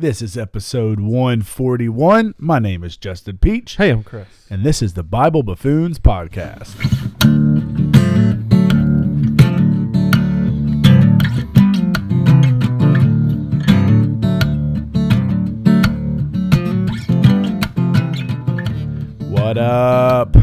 This is episode 141. My name is Justin Peach, Hey, I'm Chris. and this is the Bible Buffoons Podcast. What up?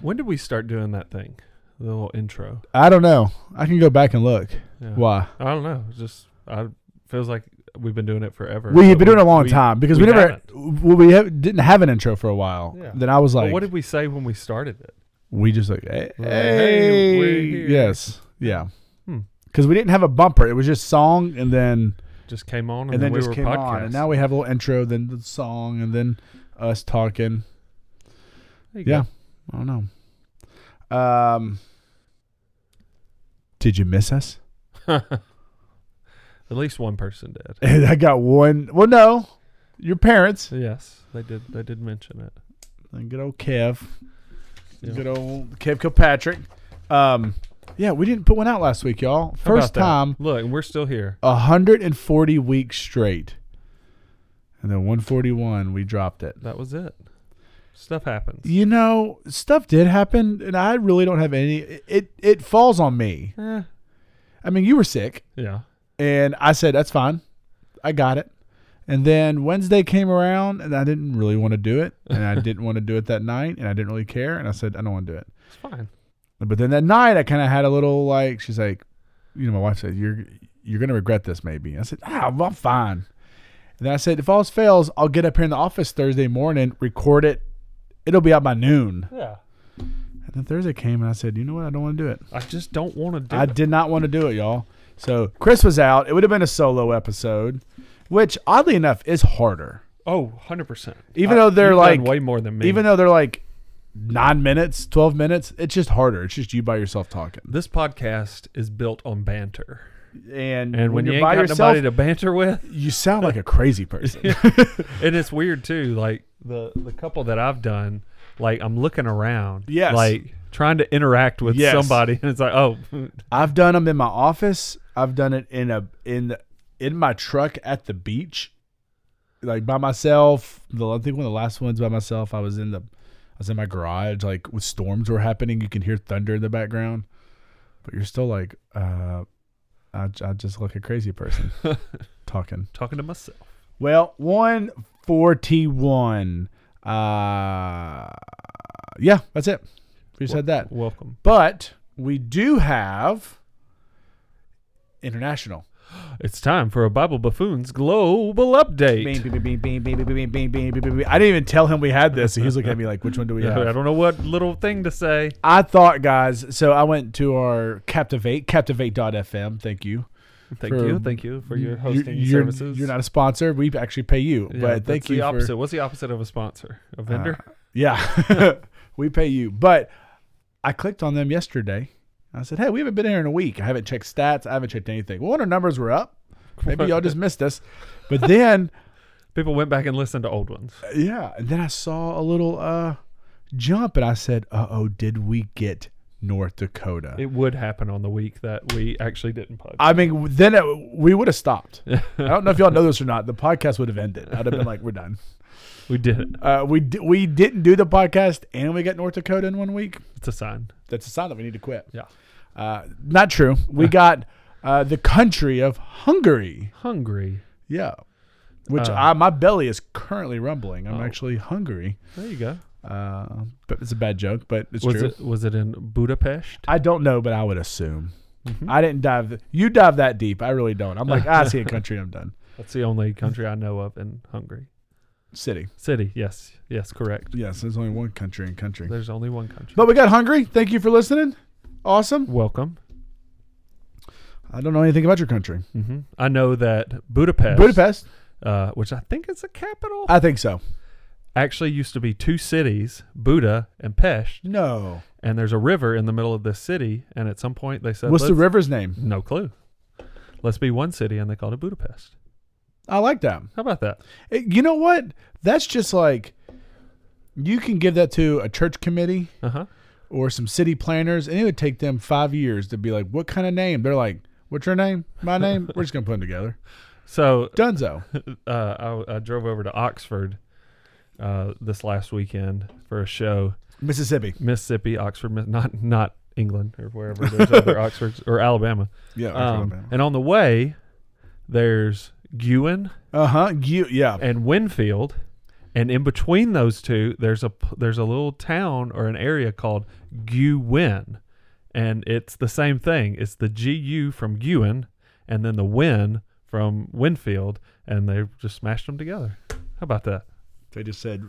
When did we start doing that thing? The little intro. I don't know. I can go back and look. Yeah. Why? I don't know. It's just I feels like we've been doing it forever. We've been doing it a long we- time because we, we never, well, we have, didn't have an intro for a while. Yeah. Then I was like, what did we say when we started it? we just like, hey, We're hey, yes, yeah, Hmm. because we didn't have a bumper. It was just song, and then Just came on and, and, then, we just were came podcast. on, and now we have a little intro, then the song, and then us talking. There you Yeah, I don't know. Um, did you miss us? At least one person did. I got one. Well, no, your parents. Yes, they did. They did mention it. And good old Kev. Yeah. Good old Kev Kilpatrick. Um, yeah, we didn't put one out last week, y'all. First about that? time, Look, we're still here. 140 weeks straight. And then 141, we dropped it. That was it. Stuff happens. You know, stuff did happen, and I really don't have any. It it falls on me. Eh, I mean, you were sick, yeah. And I said that's fine. I got it. And then Wednesday came around, and I didn't really want to do it, and I didn't want to do it that night, and I didn't really care, and I said I don't want to do it. It's fine. But then that night, I kind of had a little like she's like, you know, my wife said you're you're gonna regret this maybe. I said ah, I'm fine. And then I said if all fails, I'll get up here in the office Thursday morning, record it. It'll be out by noon. Yeah. And then Thursday came and I said, you know what, I don't want to do it. I just don't want to do I it. I did not want to do it, y'all. So Chris was out. It would have been a solo episode, which oddly enough is harder. Oh, 100%. Even though they're you've like- done way more than me. Even though they're like nine minutes, twelve minutes, it's just harder. It's just you by yourself talking. this podcast is built on banter. And And when, you're you ain't by got yourself, nobody to banter with, you sound like a crazy person. and it's weird too. Like the the couple that I've done, like I'm looking around, Yes. like trying to interact with Yes. somebody, and it's like, oh, I've done them in my office. I've done it in a in the, in my truck at the beach, like by myself. The I think one of the last ones by myself. I was in the I was in my garage. Like with storms were happening, you can hear thunder in the background, but you're still like, uh, I, I just look a crazy person talking. talking to myself. Well, one forty one. Uh, yeah, that's it. Who said that? Welcome. But we do have international. It's time for a Bible Buffoons Global Update. I didn't even tell him we had this. He's looking at me like, which one do we have? I don't know what little thing to say. I thought, guys, so I went to our Captivate, captivate.fm. Thank you. Thank you. Thank you for your hosting you're, services. You're not a sponsor. We actually pay you. Yeah, but thank you. the opposite. For, What's the opposite of a sponsor? A vendor? Uh, yeah. we pay you. But I clicked on them yesterday. I said, hey, we haven't been here in a week. I haven't checked stats. I haven't checked anything. Well, our numbers were up. Maybe y'all just missed us. But then People went back and listened to old ones. Yeah, and then I saw a little uh jump, and I said, "Uh oh, did we get North Dakota?" It would happen on the week that we actually didn't podcast. I mean, then it, we would have stopped. I don't know if y'all know this or not. The podcast would have ended. I'd have been like, "We're done." We did it. Uh, we di- we didn't do the podcast, and we got North Dakota in one week. It's a sign. That's a sign that we need to quit. Yeah. Uh, not true. We got uh, the country of Hungary. Hungry. Yeah. Which Uh. I, my belly is currently rumbling. I'm Oh. actually hungry. There you go. Uh, but it's a bad joke, but it's was true. it was it in Budapest? I don't know, but I would assume. Mhm. I didn't dive. You dive that deep. I really don't. I'm like, I see a country. I'm done. That's the only country I know of in Hungary. City. City. Yes. Yes. Correct. Yes, there's only one country in country. There's only one country. But we got hungry. Thank you for listening. Awesome. Welcome. I don't know anything about your country. hmm I know that Budapest, Budapest. uh, which I think is a capital, I think so. actually used to be two cities, Buda and Pest, No. and there's a river in the middle of this city. And at some point they said, What's the "Let's- river's name? No clue. Let's be one city, and they called it Budapest. I like that. How about that? Eh, You know what? That's just like you can give that to a church committee Uh huh. or some city planners, and it would take them five years to be like, "What kind of name?" They're like, "What's your name? My name." We're just gonna put them together. So Dunzo. uh, I, I drove over to Oxford uh, this last weekend for a show. Mississippi. Mississippi, Oxford, not not England or wherever there's other Oxfords or Alabama. Yeah. Um, and on the way, there's Guin uh huh. Yeah. and Winfield, and in between those two, there's a there's a little town or an area called Gu-Win, and it's the same thing. It's the GU from Guin, and then the Win from Winfield, and they just smashed them together. How about that? They just said,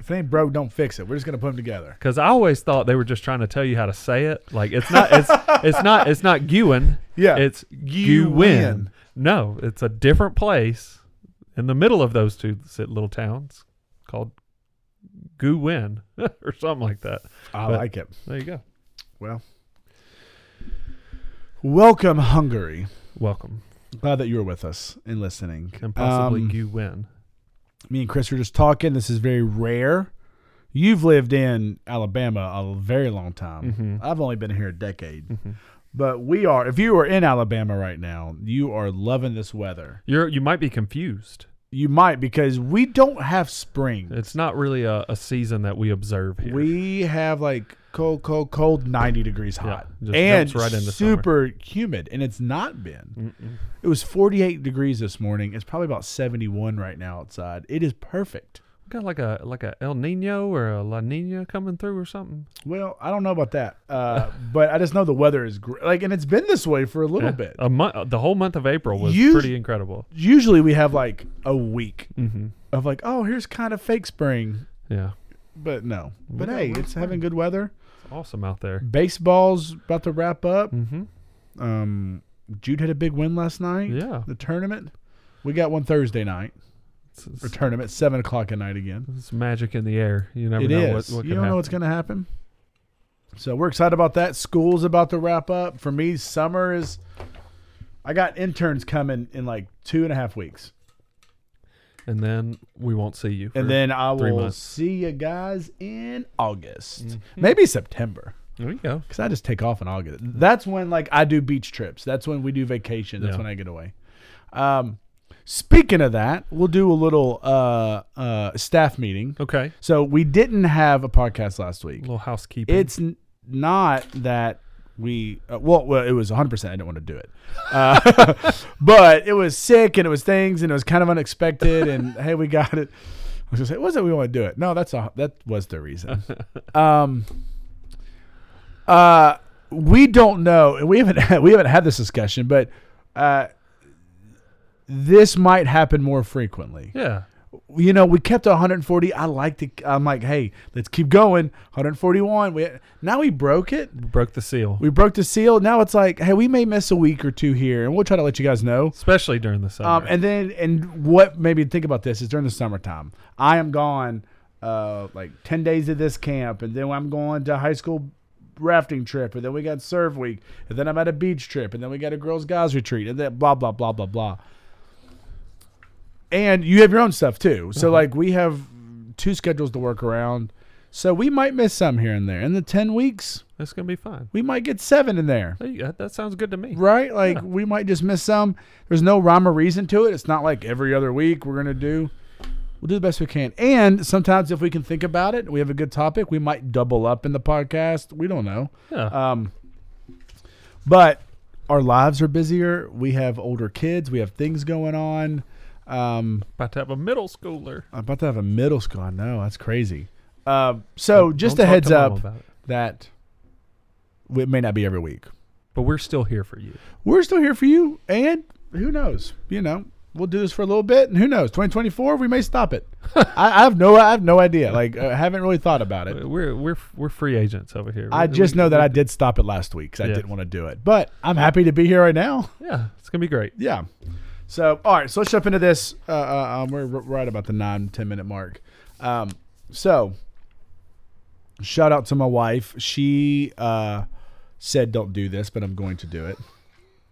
if it ain't broke, don't fix it. We're just gonna put them together. Because I always thought they were just trying to tell you how to say it. Like it's not it's it's not it's not Gewin. Yeah. It's Gewin. No, it's a different place in the middle of those two little towns called Gu-Win or something like that. I But- like it. There you go. Well, welcome Hungary. Welcome Glad that you were with us and listening. and possibly Um, Gu-Win. me and Chris were just talking. This is very rare. You've lived in Alabama a very long time. Mhm. I've only been here a decade. Mhm. But we are, if you are in Alabama right now, you are loving this weather. You're you might be confused. You might because we don't have spring. It's not really a, a season that we observe here. We have like cold, cold, cold, 90 degrees Yeah, hot. just and right super humid. And it's not been. Mm-mm. It was 48 degrees this morning. It's probably about 71 right now outside. It is perfect. Got like a like a El Nino or a La Nina coming through or something. Well, I don't know about that, uh, but I just know the weather is great. Like, and it's been this way for a little Yeah. bit. A month, the whole month of April was Us- pretty incredible. Usually, we have like a week Mm-hmm. of like, oh, here's kind of fake spring, Yeah, but no. We But hey, it's fine. having good weather. it's awesome out there. Baseball's about to wrap up. Mm-hmm. Um, Jude had a big win last night. Yeah, The tournament. We got one Thursday night. Or it's, tournament, seven o'clock at night again. it's magic in the air. You never It know is. what, what you don't know what's going to happen. So we're excited about that. School's about to wrap up. For me, summer is. I got interns coming in like two and a half weeks, and then we won't see you. and then I will months. see you guys in August, Mhm. maybe September, there you go. because I just take off in August. That's when like I do beach trips. That's when we do vacations. That's Yeah. when I get away. Um, speaking of that, we'll do a little uh uh staff meeting. Okay, So we didn't have a podcast last a week. little housekeeping. It's n- not that we uh, well, well, it was 100. percent I didn't want to do it, uh, but it was sick and it was things and it was kind of unexpected and hey, we got it. I was was it we want to do it? No, that's a that was the reason. Um, uh, we don't know. and We haven't had, we haven't had this discussion, but uh, this might happen more frequently yeah. you know, we kept 140. I like to. I'm like, hey, let's keep going. 141. We now we broke it. We broke the seal, We broke the seal. Now it's like, hey, we may miss a week or two here, and we'll try to let you guys know. especially during the summer. Um, and then, and what made me think about this is during the summertime, I am gone, uh, like 10 days of this camp, and then I'm going to high school rafting trip, and then we got serve week, and then I'm at a beach trip, and then we got a girls' guys retreat, and then blah blah blah blah blah. And you have your own stuff too. So Mhm. like we have two schedules to work around. So we might miss some here and there. In the 10 weeks, that's gonna be fine. we might get 7 in there. That, that sounds good to me. Right? Like Yeah. we might just miss some. There's no rhyme or reason to it. It's not like every other week we're gonna do. We'll do the best we can. And sometimes if we can think about it, we have a good topic, we might double up in the podcast. We don't know. Yeah. Um, but our lives are busier. We have older kids. We have things going on. Um, About to have a middle schooler. I'm about to have a middle school. I know that's crazy. Uh, so Don't- just don't a heads up that it may not be every week. But we're still here for you. we're still here for you. And who knows? You know, we'll do this for a little bit, and who knows? 2024, we may stop it. I, I have no, I have no idea. Like, I haven't really thought about it. We're we're we're free agents over here. I We- just we- know that I did stop it last week because I didn't want to do it. But I'm happy to be here right now. Yeah, it's gonna be great. Yeah. So, all right. So let's jump into this. Uh, uh, um, we're right about the nine, 10 minute mark. Um, so, shout out to my wife. She uh, said, don't do this, but I'm going to do it.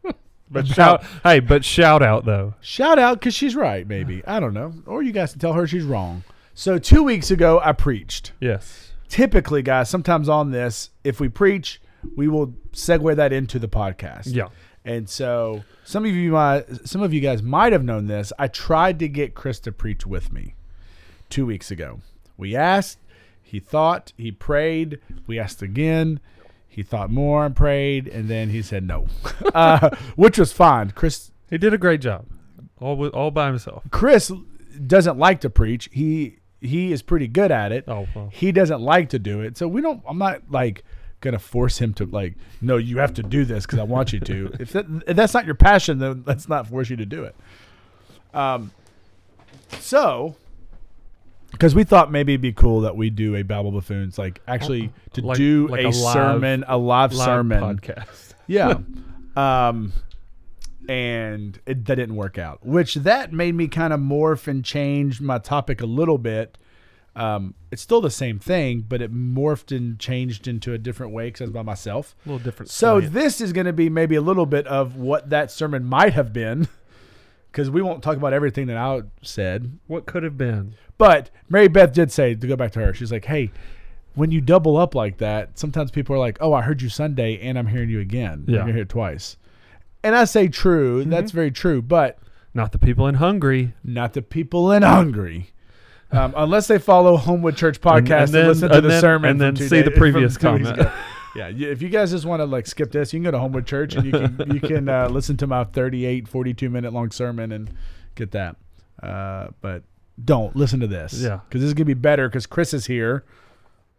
But shout, hey, but shout out though. Shout out because she's right, maybe. I don't know. Or you guys can tell her she's wrong. So, two weeks ago, I preached. Yes. Typically, guys, sometimes on this, if we preach, we will segue that into the podcast. Yeah. And so some of you might, some of you guys might have known this. I tried to get Chris to preach with me two weeks ago. We asked, he thought, he prayed. We asked again. He thought more and prayed, and then he said no, uh, which was fine. Chris He did a great job, all with, all by himself. Chris doesn't like to preach. He he is pretty good at it. Oh well. He doesn't like to do it. So we don't. I'm not like gonna force him to like. No, you have to do this because I want you to. if, that, if that's not your passion, then let's not force you to do it. Um. So. Because we thought maybe it'd be cool that we do a Bible Buffoons, like actually to Like- do like a, a live- sermon, a live, Live sermon podcast. yeah. um, and it, that didn't work out, which that made me kind of morph and change my topic a little bit. Um, it's still the same thing, but it morphed and changed into a different way because I was by myself. A little different. So slant. this is going to be maybe a little bit of what that sermon might have been, because we won't talk about everything that I said. what could have been? But Mary Beth did say to go back to her. She's like, "Hey, when you double up like that, sometimes people are like, "Oh, I heard you Sunday, and I'm hearing you again. Yeah. You're it twice." And I say true. That's very true. But Not the people in Hungary. not the people in Hungary. Um, unless they follow Homewood Church podcast and, and then- listen to and the then- sermon and then see the previous comment. Yeah, if you guys just want to like skip this, you can go to Homewood Church and you can you can uh, listen to my 38, 42 minute long sermon and get that. Uh, but don't listen to this. Yeah. because this is gonna be better because Chris is here,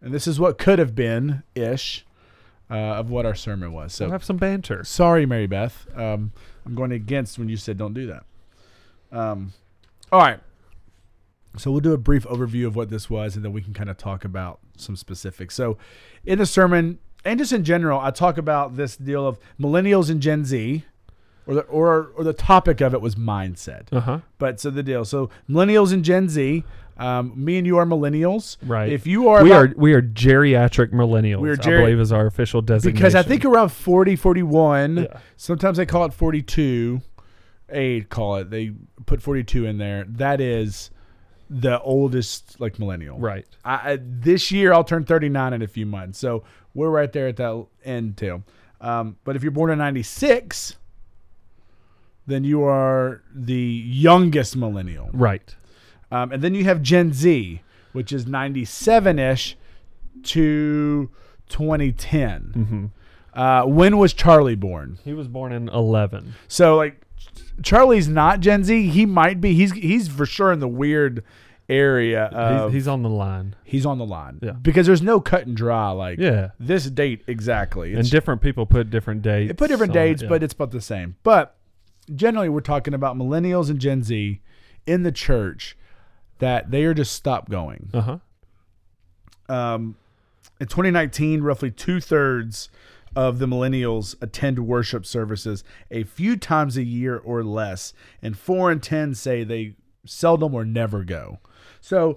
and this is what could have been ish uh, of what our sermon was. So We'll have some banter. Sorry, Mary Beth. Um, I'm going against when you said don't do that. Um, all right. So we'll do a brief overview of what this was, and then we can kind of talk about some specifics. So, in the sermon and just in general, I talk about this deal of millennials and Gen Z, or the or or the topic of it was mindset. Uh huh. But so the deal. So millennials and Gen Z. Um, me and you are millennials. Right. If you are we about- are we are geriatric millennials. We are I believe is our official designation. because I think around 40, 41, Yeah. sometimes they call it 42. A call it. They put 42 in there. That is the oldest like millennial. right. I, I, this year I'll turn 39 in a few months. So we're right there at that end too. Um, but if you're born in 96, then you are the youngest millennial. Right. Um, and then you have Gen Z, which is 97 ish to 2010. Mm-hmm. Uh, when was Charlie born? He was born in eleven. So like, Charlie's not Gen Z. He might be. He's he's for sure in the weird area. Of, he's, he's on the line. he's on the line. Yeah. Because there's no cut and dry. Like Yeah. this date exactly. and different people put different dates. they put different on it, dates, yeah. but it's about the same. But generally, we're talking about millennials and Gen Z in the church that they are just stop going. uh huh. um, in 2019, roughly two thirds of the millennials attend worship services a few times a year or less, and four in ten say they seldom or never go. So,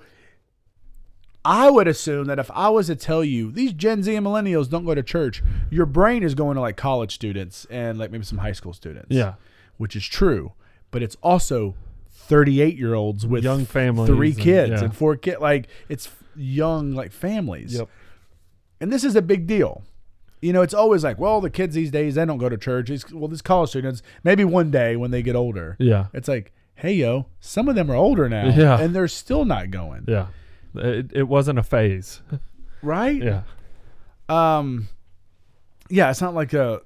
I would assume that if I was to tell you these Gen Z and millennials don't go to church, your brain is going to like college students and like maybe some high school students. Yeah. which is true, but it's also 38 year olds with Young families three and- kids yeah. and four kids. Like it's young like families. Yep. And this is a big deal. You know, it's always like, well, the kids these days they don't go to church. These, well, these college students maybe one day when they get older. Yeah. It's like, hey yo, some of them are older now, Yeah. and they're still not going. Yeah. It, it wasn't a phase. Right? Yeah. Um, yeah, it's not like a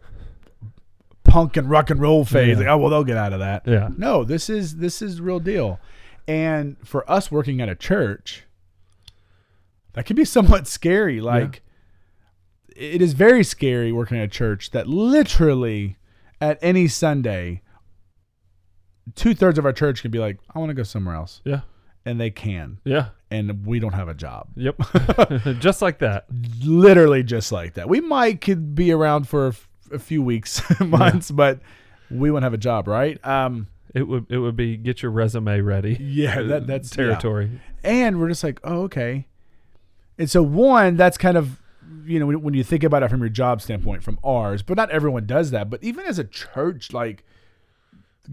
punk and rock and roll phase. Yeah. Like, oh well, they'll get out of that. Yeah. No, this is this is real deal. And for us working at a church, that can be somewhat scary. Like it is very scary working at a church that literally at any Sunday, two thirds of our church can be like, I want to go somewhere else. Yeah. And they can. Yeah. And we don't have a job. Yep. Just like that. Literally just like that. We might could be around for a, f- a few weeks, months, but we won't have a job, right? Um, It would it would be get your resume ready. yeah, that, that's yeah. territory. and we're just like, oh, okay. And so one, that's kind of, you know, when, when you think about it from your job standpoint, from ours, but not everyone does that. But even as a church, like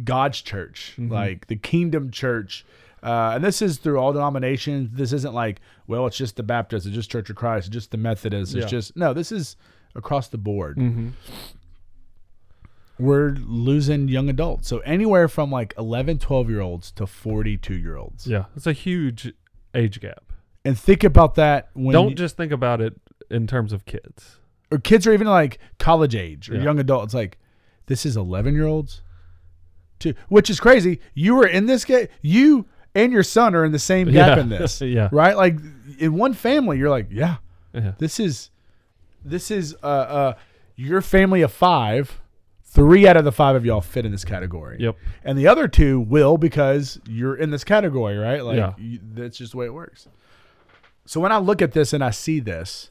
God's church, like the Kingdom Church, uh, and this is through all denominations. This isn't like, well, it's just the Baptist, it's just Church of Christ, it's just the Methodist, it's Yeah. just no. This is across the board. Mm-hmm. we're losing young adults. So anywhere from like 11, 12 year olds to 42 year olds. Yeah, it's a huge age gap. And think about that when Don't you- just think about it in terms of kids. or kids are even like college age or Yeah. young adults. Like this is 11 year olds, too, which is crazy. You were in this gap. You and your son are in the same gap Yeah. in this, Yeah. right? Like in one family, you're like, yeah, Yeah. this is this is uh uh your family of five. Three out of the five of y'all fit in this category. Yep. and the other two will because you're in this category, right? Like Yeah. you, that's just the way it works. So when I look at this and I see this,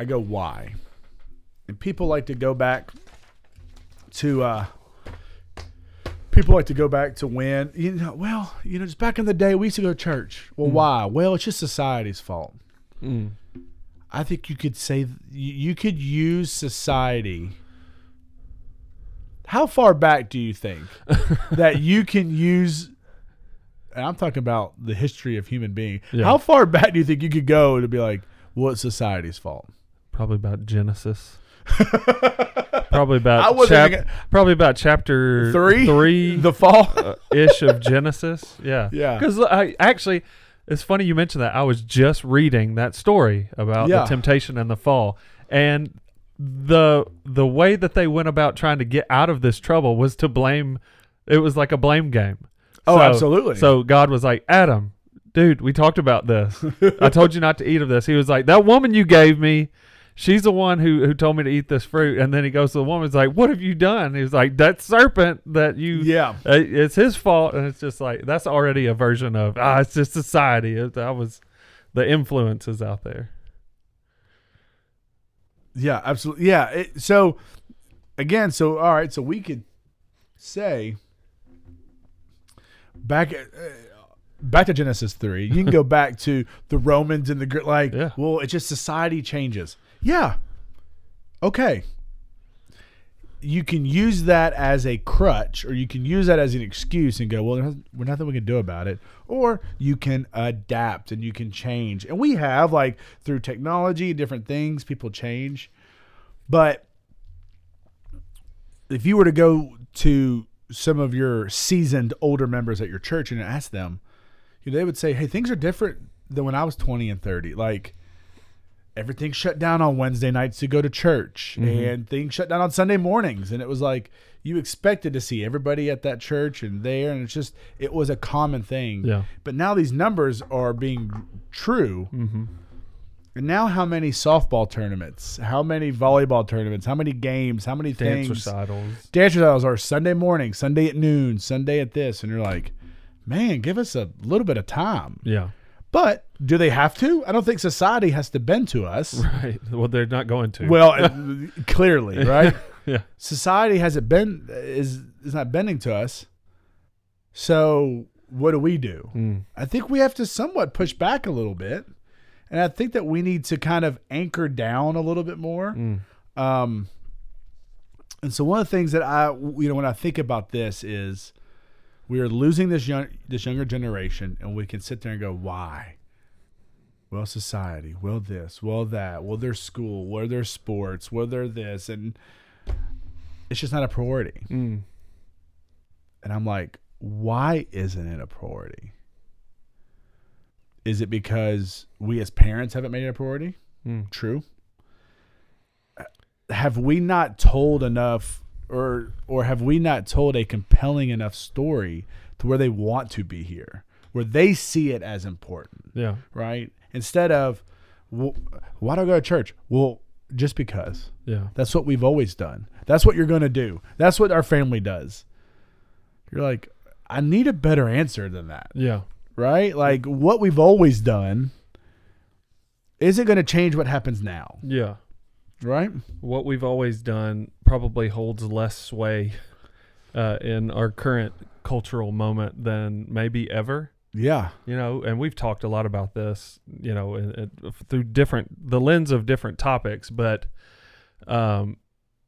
I go, why? And people like to go back to uh people like to go back to when you know, well, you know, just back in the day we used to go to church. Well, why? Well, it's just society's fault. Mm. I think you could say you, you could use society. How far back do you think that you can use? And I'm talking about the history of human being. Yeah. How far back do you think you could go to be like, well, it's society's fault? Probably about Genesis. probably about I chap- probably about chapter Three, three the fall. uh, ish of Genesis. Yeah, Yeah. Because I actually, it's funny you mentioned that. I was just reading that story about Yeah. the temptation and the fall, and the the way that they went about trying to get out of this trouble was to blame. It was like a blame game. Oh, So- absolutely. So God was like, Adam, dude, we talked about this. I told you not to eat of this. He was like, that woman you gave me. She's the one who, who told me to eat this fruit. And then he goes to the woman. He's like, "What have you done?" He's like, "That serpent that you yeah. uh, it's his fault and it's just like that's already a version of ah it's just society it, that was the influences out there Yeah, absolutely. Yeah. It, so again, so all right, so we could say back uh, back to Genesis three. You can go back to the Romans and the like. Yeah. Well, it's just society changes. Yeah. Okay. You can use that as a crutch, or you can use that as an excuse and go, "Well, there's nothing we can do about it." Or you can adapt and you can change, and we have like through technology, different things, people change. But if you were to go to some of your seasoned older members at your church and ask them, they would say, "Hey, things are different than when I was 20 and 30. Like everything shut down on Wednesday nights to go to church and things shut down on Sunday mornings and it was like you expected to see everybody at that church and there and it's just it was a common thing. Yeah. But now these numbers are being true. mm-hmm. And now how many softball tournaments, how many volleyball tournaments, how many games, how many dance things recitals dance recitals are Sunday morning, Sunday at noon, Sunday at this, and you're like, man, give us a little bit of time. yeah But do they have to? I don't think society has to bend to us. right well they're not going to Well, uh, clearly, right? yeah Society hasn't been is is not bending to us. So what do we do? Mm. I think we have to somewhat push back a little bit, and I think that we need to kind of anchor down a little bit more. Mm. Um, and so one of the things that I, you know, when I think about this is we are losing this young, this younger generation, and we can sit there and go, why? Well, society. Well, this. Well, that. Well, their school. Well, their sports. Well, their this, and it's just not a priority. Mm. And I'm like, why isn't it a priority? Is it because we as parents haven't made it a priority? Mm. True. Have we not told enough or or have we not told a compelling enough story to where they want to be here? Where they see it as important, yeah right? Instead of well, why do I go to church? Well, just because. yeah That's what we've always done. That's what you're going to do. That's what our family does. You're like, I need a better answer than that, yeah right? Like what we've always done isn't going to change what happens now, yeah right? what we've always done probably holds less sway uh, in our current cultural moment than maybe ever Yeah. you know and we've talked a lot about this you know through different the lens of different topics but um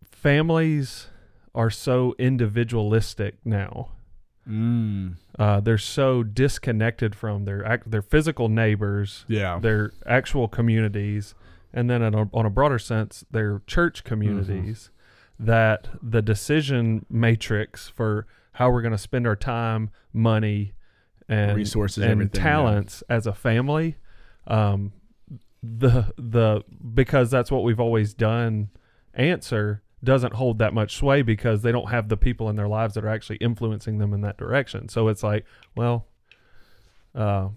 families are so individualistic now Mm. uh they're so disconnected from their their physical neighbors Yeah. their actual communities and then on a, on a broader sense their church communities that the decision matrix for how we're going to spend our time, money, and Resources, and everything, yeah. talents as a family, um, the the because that's what we've always done. Answer doesn't hold that much sway because they don't have the people in their lives that are actually influencing them in that direction. So it's like, well, uh,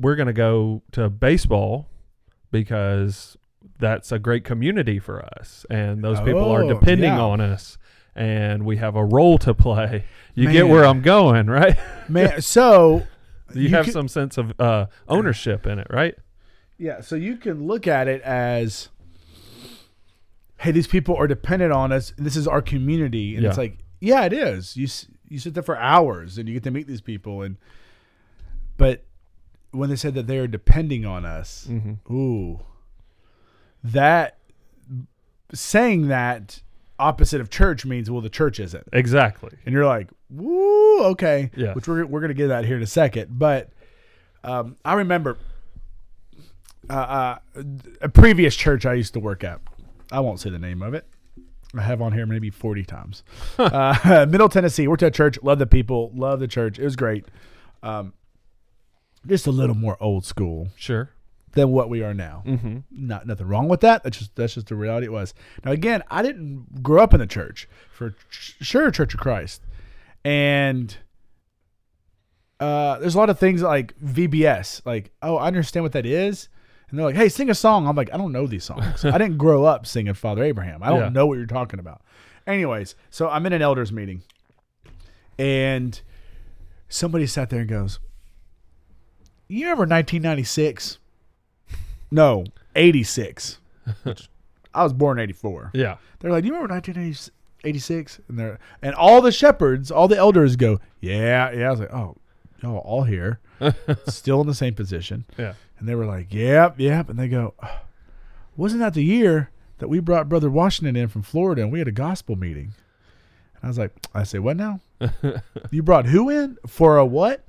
we're going to go to baseball because that's a great community for us and those people are Oh, depending yeah. on us and we have a role to play you get where i'm going right Man, so you, have can- some sense of uh, ownership in it right Yeah, so you can look at it as, hey, these people are dependent on us. And this is our community, and it's like, yeah, it is. You you sit there for hours and you get to meet these people, and but when they said that they are depending on us, mm-hmm. ooh, that saying that opposite of church means well the church isn't, exactly and you're like, woo, okay, Yeah. which we're we're gonna get that here in a second, but um, I remember uh, uh, a previous church I used to work at. I won't say the name of it. I have on here maybe 40 times. uh, Middle Tennessee. Worked at a church. Love the people. Love the church. It was great. Um, just a little more old school sure than what we are now. mm-hmm. Not nothing wrong with that. That's just that's just the reality it was. Now again, I didn't grow up in the church for ch- sure Church of Christ, and uh, there's a lot of things like VBS. Like, oh, I understand what that is, and they're like, hey, sing a song. I'm like, I don't know these songs. I didn't grow up singing Father Abraham. I don't Yeah. know what you're talking about. Anyways, so I'm in an elders meeting, and somebody sat there and goes, "You remember 1996?" No, 86. I was born in 84. yeah They're like, "Do you remember 1986?" And they're and all the shepherds, all the elders go, "Yeah, yeah." I was like, "Oh, y'all all here, still in the same position." yeah And they were like, "Yep, yep." And they go, "Wasn't that the year that we brought Brother Washington in from Florida and we had a gospel meeting?" And I was like, "I say, what now? you brought who in for a what?"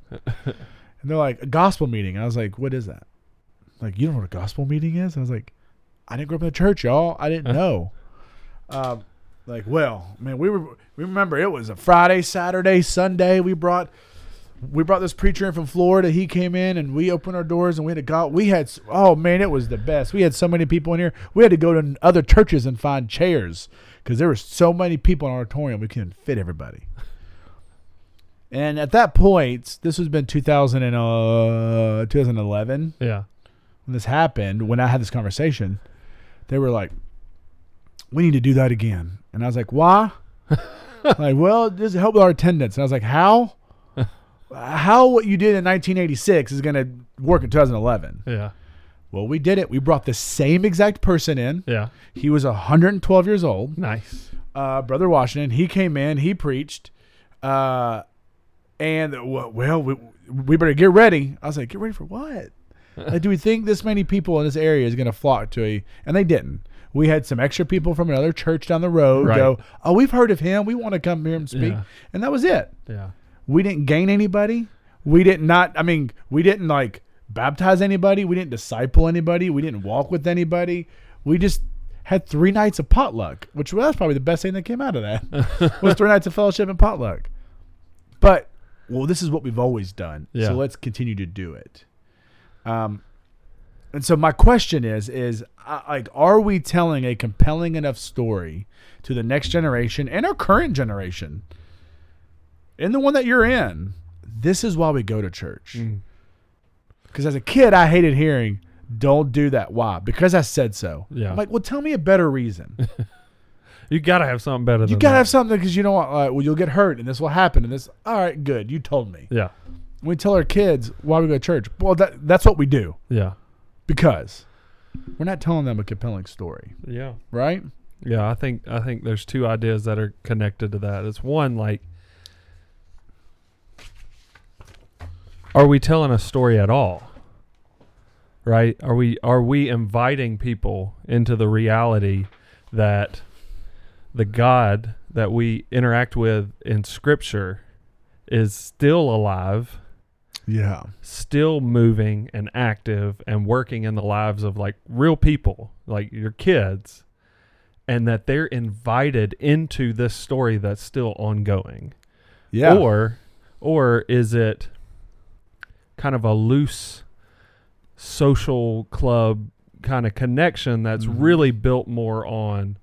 And they're like, "A gospel meeting." And I was like, "What is that?" Like, you don't know what a gospel meeting is? And I was like, "I didn't grow up in the church, y'all. I didn't know." um, like, well, man, we were we remember it was a Friday, Saturday, Sunday. We brought we brought this preacher in from Florida. He came in and we opened our doors and we had to go. We had oh man, it was the best. We had so many people in here. We had to go to other churches and find chairs because there were so many people in our auditorium we couldn't fit everybody. And at that point, this has been 2000 and, uh, 2011 yeah when this happened. When I had this conversation, they were like, "We need to do that again." And I was like, "Why?" like, well, this help with our attendance. And I was like, "How?" How what you did in 1986 is going to work in 2011? yeah Well, we did it. We brought the same exact person in. yeah He was 112 years old. nice Uh, Brother Washington. He came in. He preached. Uh, and uh, well, we, we better get ready. I was like, get ready for what? like, do we think this many people in this area is going to flock to a? And they didn't. We had some extra people from another church down the road Right. go, oh, we've heard of him. We want to come hear him speak. Yeah. And that was it. yeah We didn't gain anybody. We did not. I mean, we didn't like baptize anybody. We didn't disciple anybody. We didn't walk with anybody. We just had three nights of potluck, which was probably the best thing that came out of that. was three nights of fellowship and potluck. But well, this is what we've always done. Yeah. So let's continue to do it. Um, and so my question is: is uh, like, are we telling a compelling enough story to the next generation and our current generation, and the one that you're in? This is why we go to church. Mm. Because as a kid, I hated hearing, "Don't do that." Why? Because I said so. Yeah. I'm like, well, tell me a better reason. you gotta have something better you gotta that. have something because you know what? Uh, well, you'll get hurt, and this will happen, and this. All right, good. You told me. yeah We tell our kids why we go to church. Well, that that's what we do yeah because we're not telling them a compelling story, yeah right? Yeah, I think I think there's two ideas that are connected to that. It's one like are we telling a story at all? Right? Are we are we inviting people into the reality that the God that we interact with in scripture is still alive, Yeah. still moving and active and working in the lives of like real people, like your kids and that they're invited into this story that's still ongoing. Yeah. Or or is it kind of a loose social club kind of connection that's Mhm. really built more on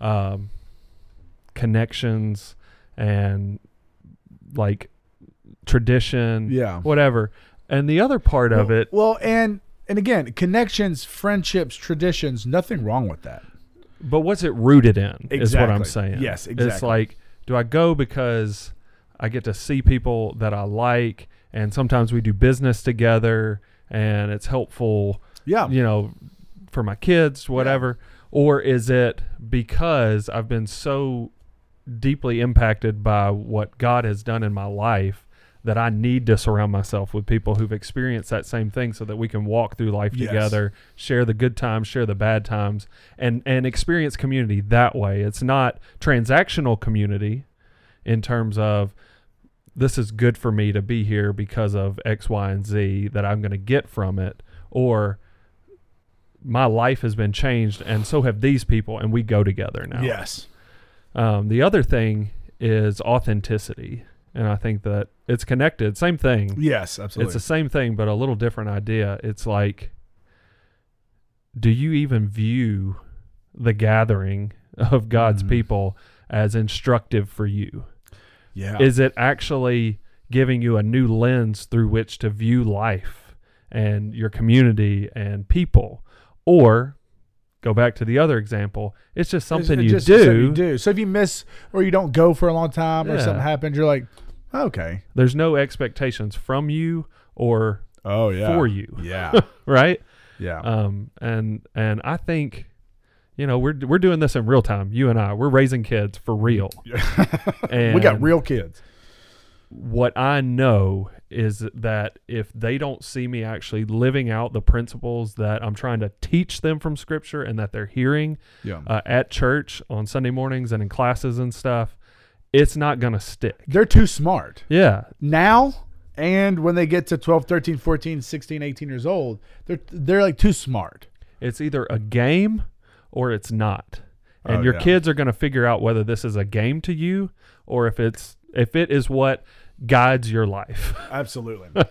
um, connections and like tradition, yeah. whatever. And the other part of it, Well, and and again, connections, friendships, traditions, nothing wrong with that. but what's it rooted in is what I'm saying. Yes, exactly. It's like, do I go because I get to see people that I like, and sometimes we do business together, and it's helpful, Yeah. you know, for my kids, whatever. Or is it because I've been so deeply impacted by what God has done in my life that I need to surround myself with people who've experienced that same thing so that we can walk through life Yes. together, share the good times, share the bad times, and and experience community that way. It's not transactional community in terms of this is good for me to be here because of X, Y, and Z that I'm going to get from it, or my life has been changed and so have these people, and we go together now. Yes. Um, the other thing is authenticity, and I think that it's connected. Same thing. Yes, absolutely. It's the same thing, but a little different idea. It's like, do you even view the gathering of God's Mhm. people as instructive for you? yeah. Is it actually giving you a new lens through which to view life and your community and people? Or go back to the other example, it's just It's something you just do. something you do. So if you miss or you don't go for a long time or something happens, you're like, okay. There's no expectations from you or Oh yeah. for you, Yeah. right? Yeah. Um, and and I think, you know, we're we're doing this in real time. You and I, we're raising kids for real. And we got real kids. what I know is that if they don't see me actually living out the principles that I'm trying to teach them from Scripture and that they're hearing Yeah. uh, at church on Sunday mornings and in classes and stuff, it's not gonna stick. They're too smart. Yeah, Now and when they get to 12, 13, 14, 16, 18 years old, they're they're like too smart. it's either a game or it's not. And Oh, your yeah. kids are going to figure out whether this is a game to you or if it's if it is what guides your life. Absolutely.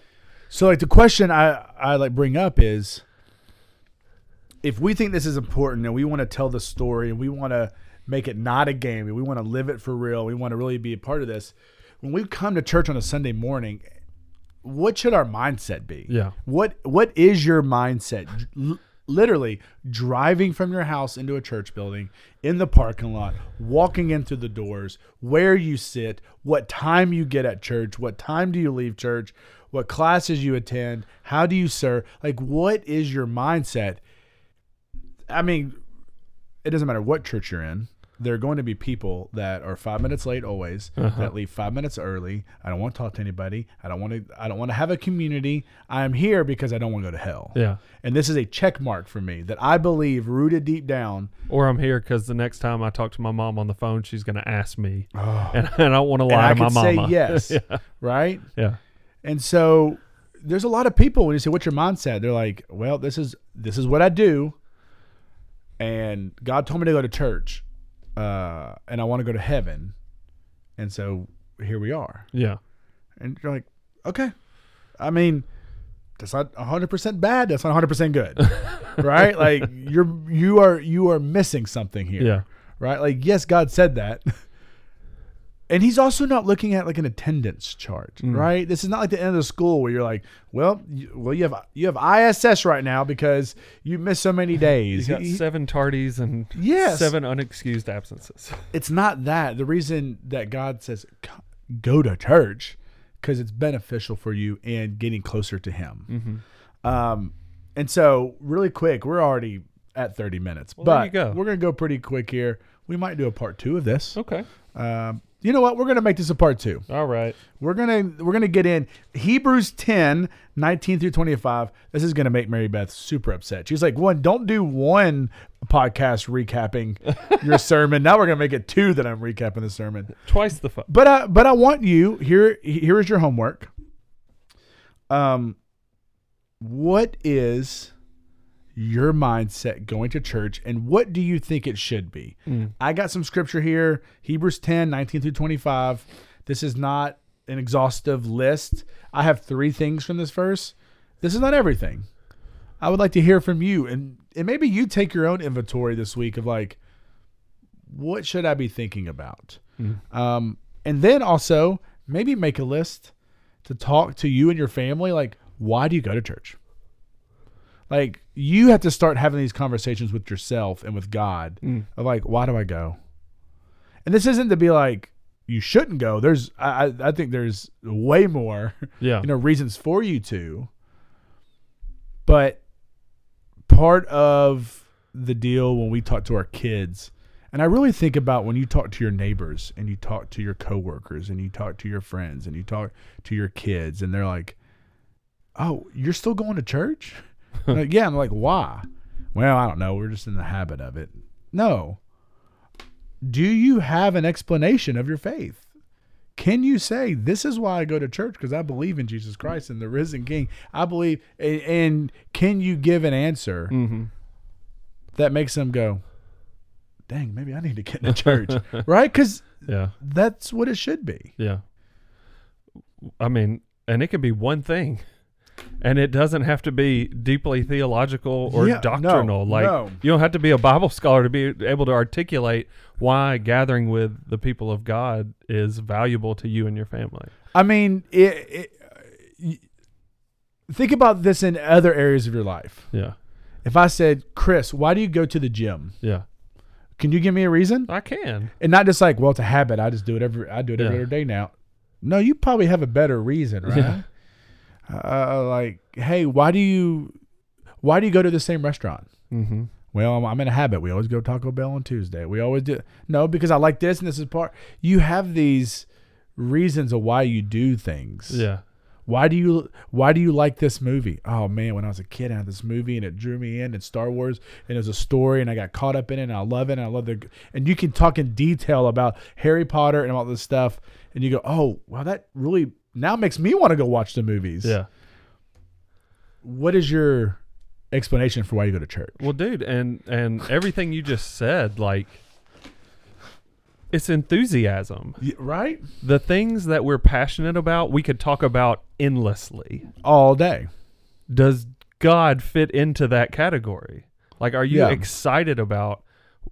so like the question I I like bring up is if we think this is important and we want to tell the story and we want to make it not a game and we want to live it for real, we want to really be a part of this. When we come to church on a Sunday morning, what should our mindset be? Yeah. What what is your mindset? Literally driving from your house into a church building in the parking lot, walking in through the doors, where you sit, what time you get at church, what time do you leave church, what classes you attend, how do you serve? Like what is your mindset? I mean, it doesn't matter what church you're in. There are going to be people that are five minutes late always, Uh-huh. that leave five minutes early. I don't want to talk to anybody. I don't want to. I don't want to have a community. I am here because I don't want to go to hell. Yeah. And this is a check mark for me that I believe, rooted deep down. Or I'm here because the next time I talk to my mom on the phone, she's going to ask me, Oh, and I don't want to and lie I to my can say mama. yes, yeah. right? Yeah. And so there's a lot of people when you say what's your mindset, they're like, well, this is this is what I do, and God told me to go to church, uh, and I want to go to heaven, and so here we are. Yeah. And you're like, okay, I mean, that's not 100 percent bad. That's not 100 percent good, right? Like you're you are you are missing something here Yeah. right? Like, yes, God said that. And he's also not looking at like an attendance chart, Mm. right? This is not like the end of the school where you're like, well, you, well, you have you have ISS right now because you missed so many days. got He- seven tardies and Yes. seven unexcused absences. it's not that. The reason that God says go to church because it's beneficial for you and getting closer to Him. Mm-hmm. Um, and so really quick, we're already at 30 minutes, Well, but you go. we're gonna go pretty quick here. We might do a part two of this. Okay. Um, you know what? We're gonna make this a part two. All right. We're gonna we're gonna get in Hebrews 10, 19 through 25. This is gonna make Mary Beth super upset. She's like, one, don't do one podcast recapping your sermon. Now we're gonna make it two that I'm recapping the sermon. Twice the fun. But I but I want you here. Here is your homework. Um, what is your mindset going to church and what do you think it should be? I got some scripture here Hebrews 10 19 through 25. This is not an exhaustive list. I have three things from this verse. This is not everything. I would like to hear from you and, and maybe you take your own inventory this week of like, what should I be thinking about? Um, and then also maybe make a list to talk to you and your family. Like, why do you go to church? Like, you have to start having these conversations with yourself and with God mm. of like, why do I go? And this isn't to be like you shouldn't go. There's, I, I- I think there's way more, Yeah. you know, reasons for you to. But part of the deal when we talk to our kids, and I really think about when you talk to your neighbors and you talk to your coworkers and you talk to your friends and you talk to your kids, and they're like, "Oh, you're still going to church?" Like, yeah, I'm like, why? Well, I don't know. We're just in the habit of it. No. Do you have an explanation of your faith? Can you say this is why I go to church because I believe in Jesus Christ and the risen King? I believe, and, and can you give an answer Mm-hmm. that makes them go, "Dang, maybe I need to get into church," right? Because Yeah. that's what it should be. Yeah. I mean, and it could be one thing. And it doesn't have to be deeply theological or Yeah, no, doctrinal. like no. you don't have to be a Bible scholar to be able to articulate why gathering with the people of God is valuable to you and your family. I mean, it, it, think about this in other areas of your life. Yeah. If I said, Chris, why do you go to the gym? Yeah. Can you give me a reason? I can. And not just like, well, it's a habit. I just do it every. I do it every Yeah. other day now. No, you probably have a better reason, right? Yeah. Uh, like, hey, why do you, why do you go to the same restaurant? Mm-hmm. Well, I'm, I'm in a habit. We always go Taco Bell on Tuesday. We always do. No, because I like this and this is part. You have these reasons of why you do things. Yeah. Why do you Why do you like this movie? Oh man, when I was a kid, I had this movie and it drew me in. And Star Wars, and it was a story, and I got caught up in it, and I love it. And I love the. And you can talk in detail about Harry Potter and all this stuff, and you go, oh, wow, that really now makes me want to go watch the movies. Yeah. What is your explanation for why you go to church? Well, dude, and and everything you just said, like, it's enthusiasm. Y- Right. The things that we're passionate about, we could talk about endlessly. All day. Does God fit into that category? Like, are you Yeah. excited about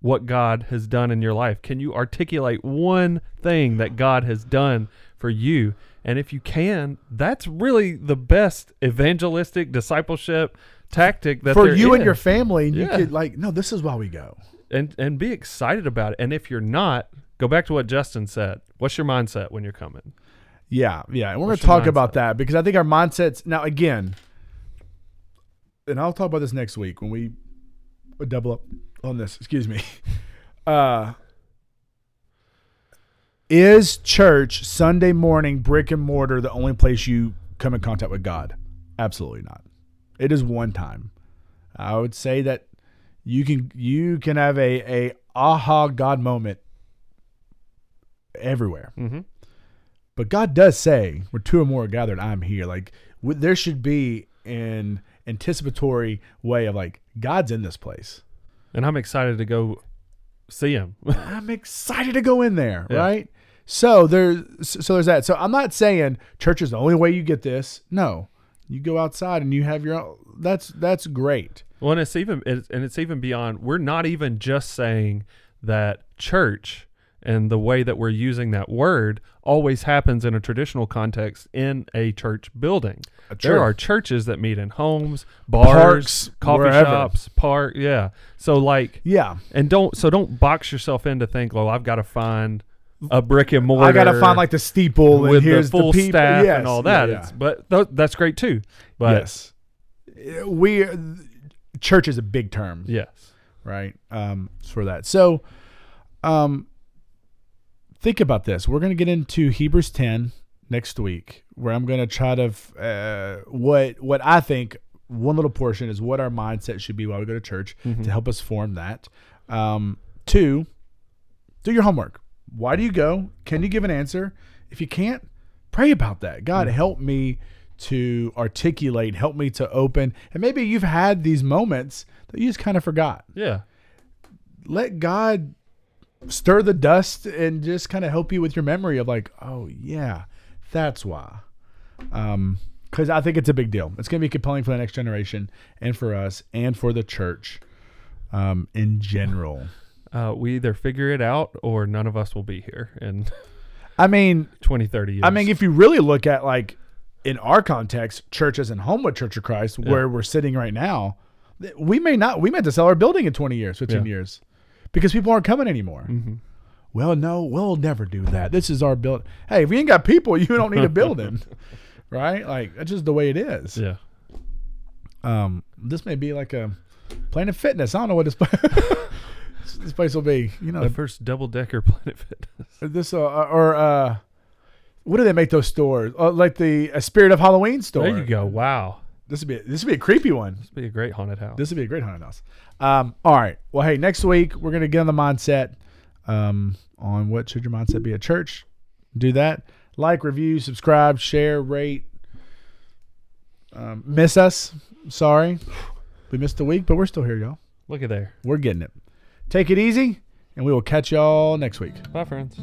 what God has done in your life? Can you articulate one thing that God has done for you? And if you can, that's really the best evangelistic discipleship tactic that for you and your family, and you could like, no, this is why we go. and and be excited about it. And if you're not, go back to what Justin said. What's your mindset when you're coming? Yeah, yeah. And we're going to talk about that because I think our mindsets now again, and I'll talk about this next week when we double up on this. Excuse me. Uh, is church Sunday morning brick and mortar the only place you come in contact with God? Absolutely not. It is one time. I would say that you can you can have a a aha God moment everywhere. Mm-hmm. But God does say, "Where two or more are gathered, I'm here." Like w- there should be an anticipatory way of like God's in this place. And I'm excited to go see him. I'm excited to go in there, Yeah. right? So there's so there's that. So I'm not saying church is the only way you get this. No, you go outside and you have your own. That's that's great. Well, and it's even it's, and it's even beyond. We're not even just saying that church and the way that we're using that word always happens in a traditional context in a church building. There are churches that meet in homes, bars, Parks, coffee wherever. shops, park. Yeah. So like, Yeah, and don't so don't box yourself in to think, well, I've got to find a brick and mortar. I gotta find like the steeple and with here's the full people. staff Yes, and all that. yeah. It's, but th- that's great too. But yes, we church is a big term. yes. right? Um, for that. So, um, think about this. We're going to get into Hebrews 10 next week, where I'm going to try to f- uh, what what I think one little portion is what our mindset should be while we go to church to help us form that. Um, two, do your homework. Why do you go? Can you give an answer? If you can't, pray about that. God, help me to articulate, help me to open. And maybe you've had these moments that you just kind of forgot. Yeah. Let God stir the dust and just kind of help you with your memory of like, oh yeah, that's why. Um, because I think it's a big deal. It's going to be compelling for the next generation and for us and for the church, um, in general. Uh, we either figure it out or none of us will be here in I mean, 20, 30 years. I mean, if you really look at like in our context, churches and Homewood Church of Christ, where we're sitting right now, we may not, we may have to sell our building in 20 years, 15 Yeah. years, because people aren't coming anymore. Mhm. Well, no, we'll never do that. This is our build. Hey, if you ain't got people, you don't need a building, right? Like that's just the way it is. yeah. Um, this may be like a Planet Fitness. I don't know what this this place will be. You know, The first double decker Planet Fitness. this uh, or uh, what do they make those stores? Uh, like the uh, Spirit of Halloween store. There you go. Wow. This would be this would be a creepy one. This would be a great haunted house. This would be a great haunted house. Um, all right. Well, hey, next week we're gonna get on the mindset um, on what should your mindset be at church. Do that. Like, review, subscribe, share, rate. Um, miss us. Sorry, we missed a week, but we're still here, y'all. Look at there. We're getting it. Take it easy, and we will catch y'all next week. Bye, friends.